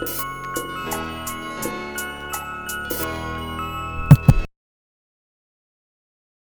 you